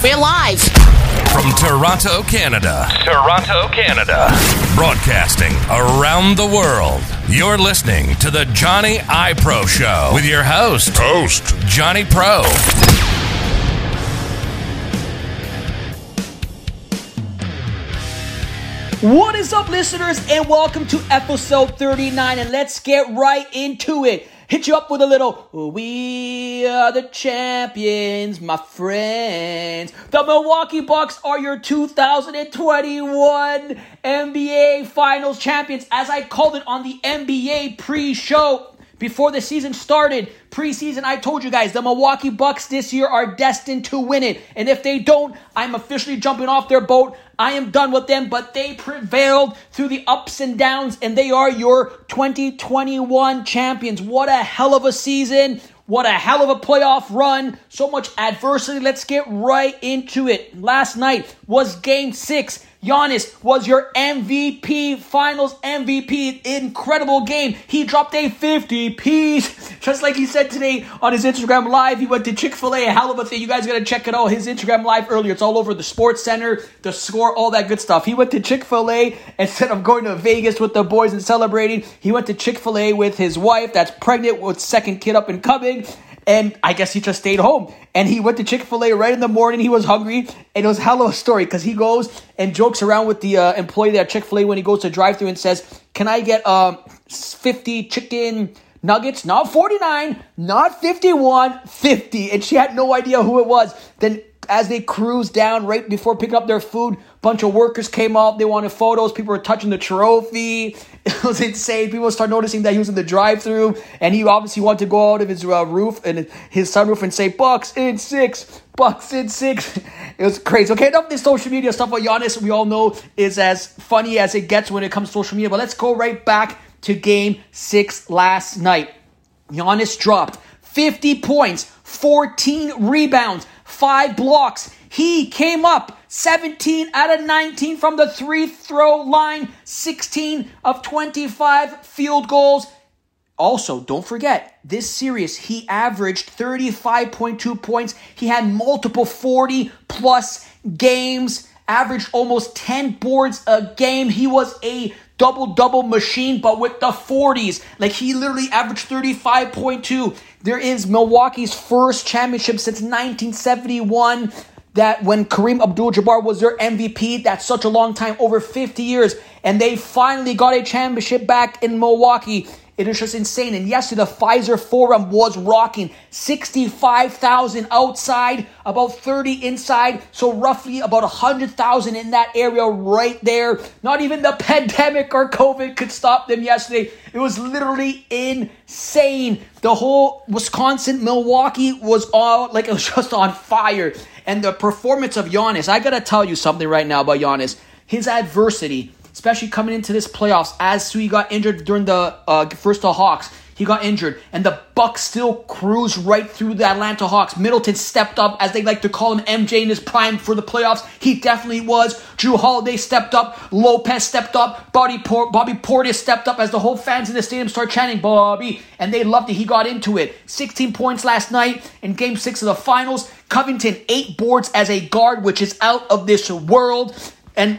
We're live. From Toronto, Canada. Toronto, Canada. Broadcasting around the world. You're listening to the Johnny I Pro Show with your host, Host. Johnny Pro. What is up, listeners, and welcome to episode 39. And let's get right into it. Hit you up with a little, we are the champions, my friends. The Milwaukee Bucks are your 2021 NBA Finals champions, as I called it on the NBA pre show. Before the season started, preseason, I told you guys the Milwaukee Bucks this year are destined to win it. And if they don't, I'm officially jumping off their boat. I am done with them, but they prevailed through the ups and downs, and they are your 2021 champions. What a hell of a season! What a hell of a playoff run. So much adversity. Let's get right into it. Last night was game six. Giannis was your MVP, finals MVP. Incredible game. He dropped a 50 piece. Just like he said today on his Instagram Live, he went to Chick fil A. A hell of a thing. You guys gotta check it out. His Instagram Live earlier. It's all over the Sports Center, the score, all that good stuff. He went to Chick fil A instead of going to Vegas with the boys and celebrating. He went to Chick fil A with his wife that's pregnant with second kid up and coming. And I guess he just stayed home. And he went to Chick fil A right in the morning. He was hungry. And it was hell of a story because he goes and jokes around with the uh, employee there at Chick fil A when he goes to drive through and says, Can I get um, 50 chicken nuggets? Not 49, not 51, 50. And she had no idea who it was. Then as they cruise down right before picking up their food, bunch of workers came up. They wanted photos. People were touching the trophy. It was insane. People started noticing that he was in the drive-through, and he obviously wanted to go out of his uh, roof and his sunroof and say "Bucks in six, Bucks in six. It was crazy. Okay, enough of this social media stuff. But Giannis, we all know, is as funny as it gets when it comes to social media. But let's go right back to Game Six last night. Giannis dropped 50 points, 14 rebounds, five blocks. He came up 17 out of 19 from the three throw line, 16 of 25 field goals. Also, don't forget, this series, he averaged 35.2 points. He had multiple 40 plus games, averaged almost 10 boards a game. He was a double double machine, but with the 40s. Like he literally averaged 35.2. There is Milwaukee's first championship since 1971 that when Kareem Abdul Jabbar was their MVP, that's such a long time, over 50 years, and they finally got a championship back in Milwaukee. It is just insane. And yesterday, the Fiserv Forum was rocking 65,000 outside, about 30 inside. So, roughly about 100,000 in that area right there. Not even the pandemic or COVID could stop them yesterday. It was literally insane. The whole Wisconsin, Milwaukee was all like it was just on fire. And the performance of Giannis, I gotta tell you something right now about Giannis. His adversity especially coming into this playoffs as Sui got injured during the uh, first the Hawks. He got injured, and the Bucks still cruise right through the Atlanta Hawks. Middleton stepped up, as they like to call him, MJ in his prime for the playoffs. He definitely was. Jrue Holiday stepped up. Lopez stepped up. Bobby, Por- Bobby Portis stepped up as the whole fans in the stadium start chanting Bobby, and they loved it. He got into it. 16 points last night in Game Six of the Finals. Connaughton eight boards as a guard, which is out of this world. And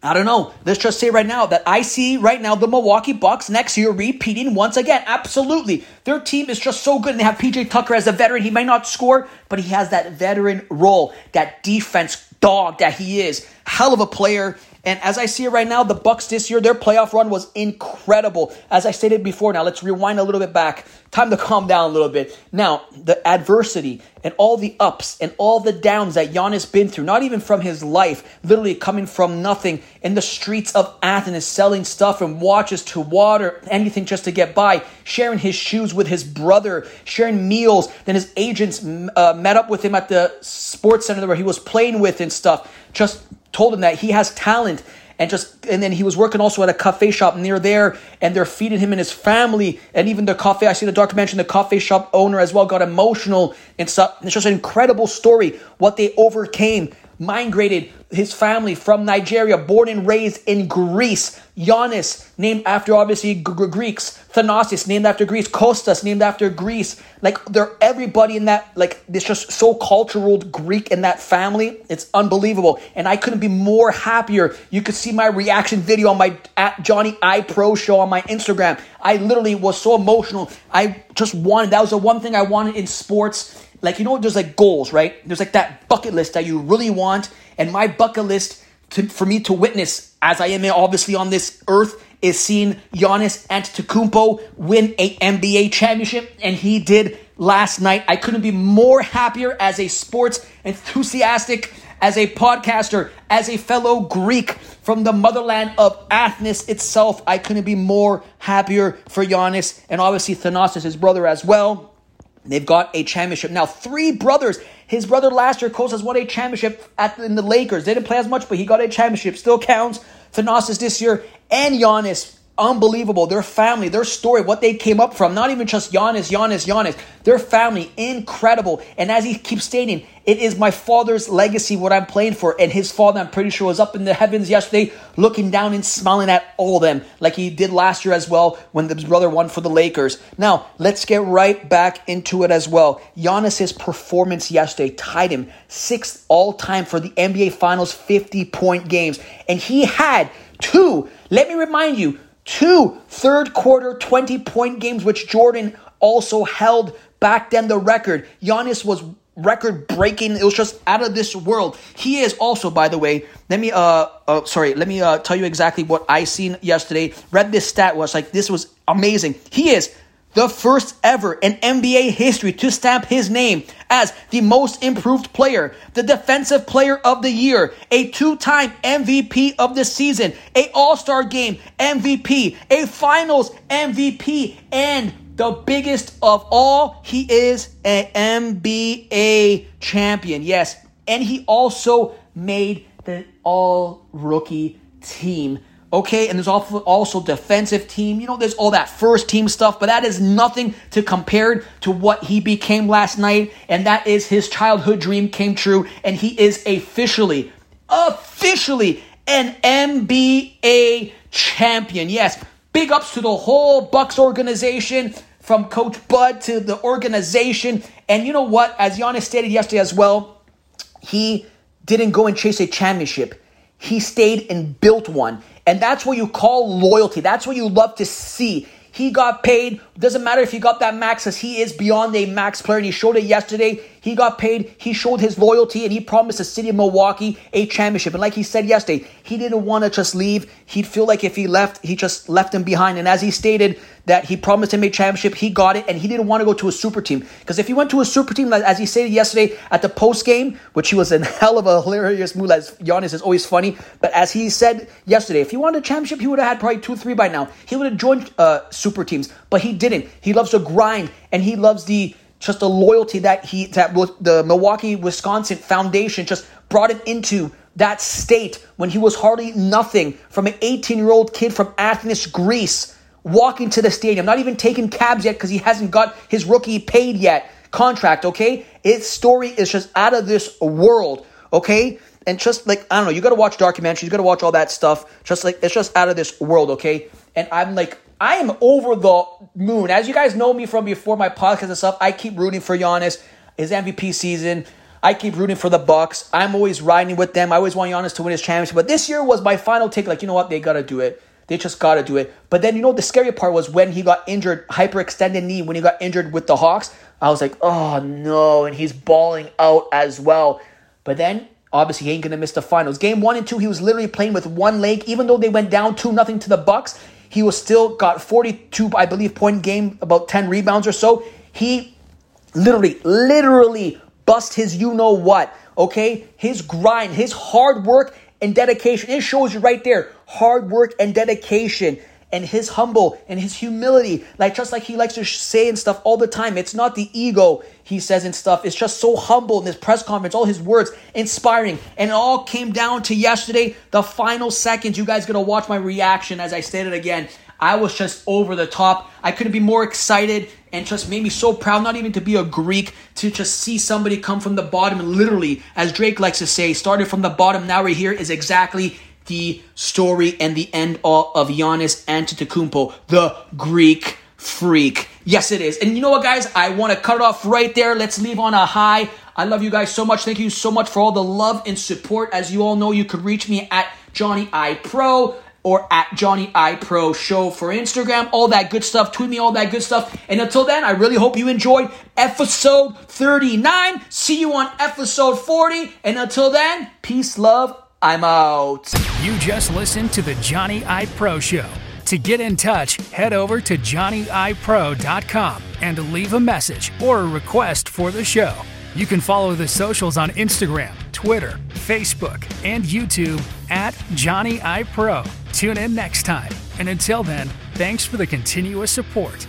I don't know. Let's just say right now that I see right now the Milwaukee Bucks next year repeating once again. Absolutely. Their team is just so good and they have PJ Tucker as a veteran. He might not score, but he has that veteran role, that defense dog that he is. Hell of a player. And as I see it right now, the Bucks this year, their playoff run was incredible. As I stated before, now let's rewind a little bit back. Time to calm down a little bit. Now, the adversity and all the ups and all the downs that Giannis been through, not even from his life, literally coming from nothing in the streets of Athens, selling stuff from watches to water, anything just to get by, sharing his shoes with his brother, sharing meals. Then his agents uh, met up with him at the sports center where he was playing with and stuff. Just told him that he has talent and just and then he was working also at a cafe shop near there and they're feeding him and his family and even the cafe i see the doctor mention the cafe shop owner as well got emotional and stuff. It's just an incredible story what they overcame migrated his family from Nigeria, born and raised in Greece. Giannis, named after obviously Greeks. Thanasis, named after Greece. Kostas, named after Greece. Like they're everybody in that, like it's just so cultural Greek in that family. It's unbelievable. And I couldn't be more happier. You could see my reaction video on my at Johnny I Pro show on my Instagram. I literally was so emotional. I just wanted, that was the one thing I wanted in sports like you know there's like goals right there's like that bucket list that you really want and my bucket list to, for me to witness as i am obviously on this earth is seeing Giannis Antetokounmpo win a NBA championship. And he did last night. I couldn't be more happier as a sports enthusiastic as a podcaster as a fellow greek from the motherland of athens itself. I couldn't be more happier for Giannis. And obviously Thanasis his brother as well They've got a championship. Now, three brothers. His brother last year, Kostas, won a championship at, in the Lakers. They didn't play as much, but he got a championship. Still counts. Thanasis this year. And Giannis unbelievable. Their family, their story, what they came up from, not even just Giannis, Giannis, Giannis. Their family, incredible. And as he keeps stating, it is my father's legacy, what I'm playing for. And his father, I'm pretty sure, was up in the heavens yesterday, looking down and smiling at all of them, like he did last year as well when his brother won for the Lakers. Now, let's get right back into it as well. Giannis's performance yesterday tied him sixth all time for the NBA Finals 50 point games. And he had two, let me remind you, two third quarter 20 point games, which Jordan also held back then the record. Giannis was record breaking. It was just out of this world. He is also, by the way, let me, uh, uh sorry, let me uh, tell you exactly what I seen yesterday. Read this stat was like, this was amazing. He is the first ever in NBA history to stamp his name as the most improved player, the defensive player of the year, a two-time MVP of the season, a All-Star game MVP, a Finals MVP, and the biggest of all, he is an NBA champion. Yes, and he also made the all rookie team Okay, and there's also, defensive team. You know, there's all that first team stuff, but that is nothing to compare to what he became last night. And that is his childhood dream came true. And he is officially, officially an NBA champion. Yes, big ups to the whole Bucks organization, from Coach Bud to the organization. And you know what? As Giannis stated yesterday as well, he didn't go and chase a championship. He stayed and built one. And that's what you call loyalty. That's what you love to see. He got paid. Doesn't matter if he got that max, as he is beyond a max player, and he showed it yesterday. He got paid. He showed his loyalty, and he promised the city of Milwaukee a championship. And like he said yesterday, he didn't want to just leave. He'd feel like if he left, he just left him behind. And as he stated, that he promised him a championship, he got it, and he didn't want to go to a super team. Because if he went to a super team, as he stated yesterday at the post game, which he was in hell of a hilarious move, as Giannis is always funny. But as he said yesterday, if he wanted a championship, he would have had probably two, three by now. He would have joined uh, super teams, but he didn't. He loves to grind, and he loves the just the loyalty that he that the Milwaukee Wisconsin Foundation just brought him into that state when he was hardly nothing from an 18 year old kid from Athens, Greece walking to the stadium, not even taking cabs yet because he hasn't got his rookie paid yet contract, okay? Its story is just out of this world, okay? And just like, I don't know, you gotta watch documentaries, you gotta watch all that stuff. Just like, it's just out of this world, okay? And I'm like, I am over the moon. As you guys know me from before my podcast and stuff, I keep rooting for Giannis, his MVP season. I keep rooting for the Bucks. I'm always riding with them. I always want Giannis to win his championship. But this year was my final take. Like, you know what? They gotta do it. They just got to do it. But then, you know, the scary part was when he got injured, hyperextended knee, when he got injured with the Hawks. I was like, oh no. And he's balling out as well. But then, obviously, he ain't to miss the finals. Game one and two, he was literally playing with one leg. Even though they went down 2 nothing to the Bucks, he was still got 42, I believe, point game, about 10 rebounds or so. He literally, literally bust his you know what, okay? His grind, his hard work and dedication. It shows you right there hard work and dedication and his humble and his humility like just like he likes to say and stuff all the time. It's not the ego he says and stuff. It's just so humble in this press conference. All his words inspiring. And it all came down to yesterday the final seconds. You guys gonna watch my reaction as i stated again. I was just over the top. I couldn't be more excited and just made me so proud, not even to be a Greek, to just see somebody come from the bottom. Literally, as Drake likes to say, started from the bottom, now we're here, is exactly the story and the end all of Giannis Antetokounmpo, the Greek freak. Yes, it is. And you know what, guys? I want to cut it off right there. Let's leave on a high. I love you guys so much. Thank you so much for all the love and support. As you all know, you could reach me at Johnny I Pro or at Johnny I Pro Show for Instagram. All that good stuff. Tweet me all that good stuff. And until then, I really hope you enjoyed episode 39. See you on episode 40. And until then, peace, love. I'm out. You just listened to the Johnny I Pro Show. To get in touch, head over to johnnyiPro.com and leave a message or a request for the show. You can follow the socials on Instagram, Twitter, Facebook, and YouTube at Johnny I Pro. Tune in next time. And until then, thanks for the continuous support.